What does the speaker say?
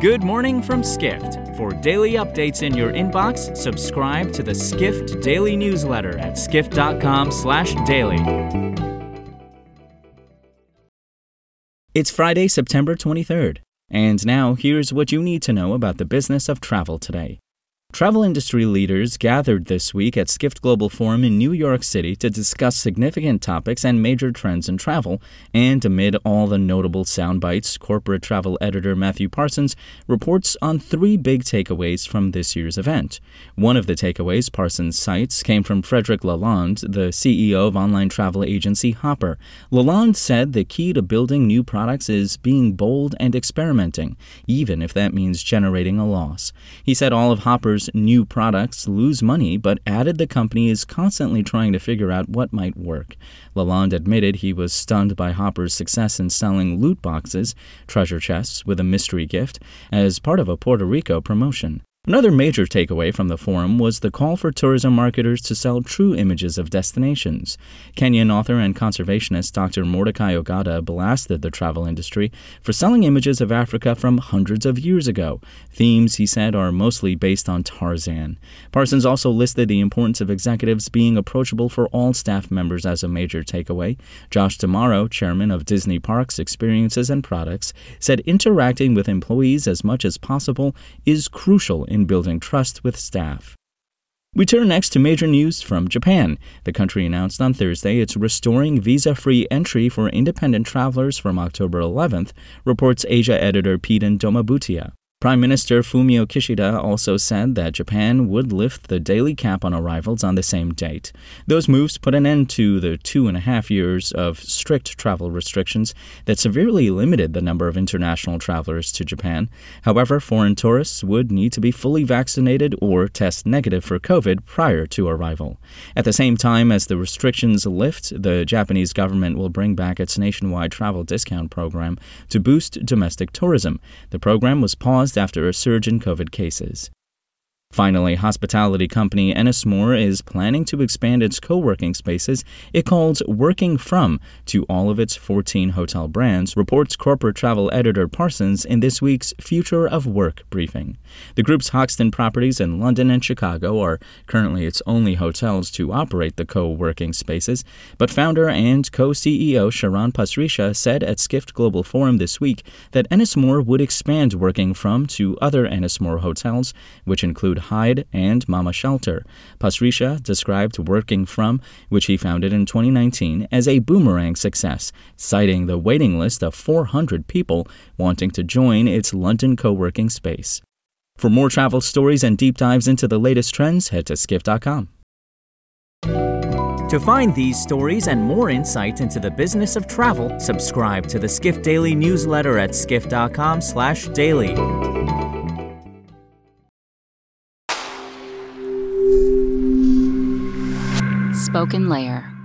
Good morning from Skift. For daily updates in your inbox, subscribe to the Skift Daily newsletter at skift.com/daily. It's Friday, September 23rd, and now here's what you need to know about the business of travel today. Travel industry leaders gathered this week at Skift Global Forum in New York City to discuss significant topics and major trends in travel. And amid all the notable sound bites, corporate travel editor Matthew Parsons reports on three big takeaways from this year's event. One of the takeaways Parsons cites came from Frederic Lalonde, the CEO of online travel agency Hopper. Lalonde said the key to building new products is being bold and experimenting, even if that means generating a loss. He said all of Hopper's new products lose money, but added the company is constantly trying to figure out what might work. Lalonde admitted he was stunned by Hopper's success in selling loot boxes, treasure chests with a mystery gift, as part of a Puerto Rico promotion. Another major takeaway from the forum was the call for tourism marketers to sell true images of destinations. Kenyan author and conservationist Dr. Mordecai Ogada blasted the travel industry for selling images of Africa from hundreds of years ago. Themes, he said, are mostly based on Tarzan. Parsons also listed the importance of executives being approachable for all staff members as a major takeaway. Josh D'Amaro, chairman of Disney Parks Experiences and Products, said interacting with employees as much as possible is crucial in building trust with staff. We turn next to major news from Japan. The country announced on Thursday it's restoring visa free entry for independent travelers from October 11th, reports Asia editor Peden Doma Bhutia. Prime Minister Fumio Kishida also said that Japan would lift the daily cap on arrivals on the same date. Those moves put an end to the two and a half years of strict travel restrictions that severely limited the number of international travelers to Japan. However, foreign tourists would need to be fully vaccinated or test negative for COVID prior to arrival. At the same time as the restrictions lift, the Japanese government will bring back its nationwide travel discount program to boost domestic tourism. The program was paused after a surge in COVID cases. Finally, hospitality company Ennismore is planning to expand its co working spaces it calls Working From to all of its 14 hotel brands, reports corporate travel editor Parsons in this week's Future of Work briefing. The group's Hoxton properties in London and Chicago are currently its only hotels to operate the co working spaces, but founder and co CEO Sharan Pasricha said at Skift Global Forum this week that Ennismore would expand Working From to other Ennismore hotels, which include Hyde and Mama Shelter. Pasricha described Working From, which he founded in 2019, as a boomerang success, citing the waiting list of 400 people wanting to join its London co working space. For more travel stories and deep dives into the latest trends, head to skift.com. To find these stories and more insight into the business of travel, subscribe to the Skift Daily newsletter at skift.com/daily. SpokenLayer.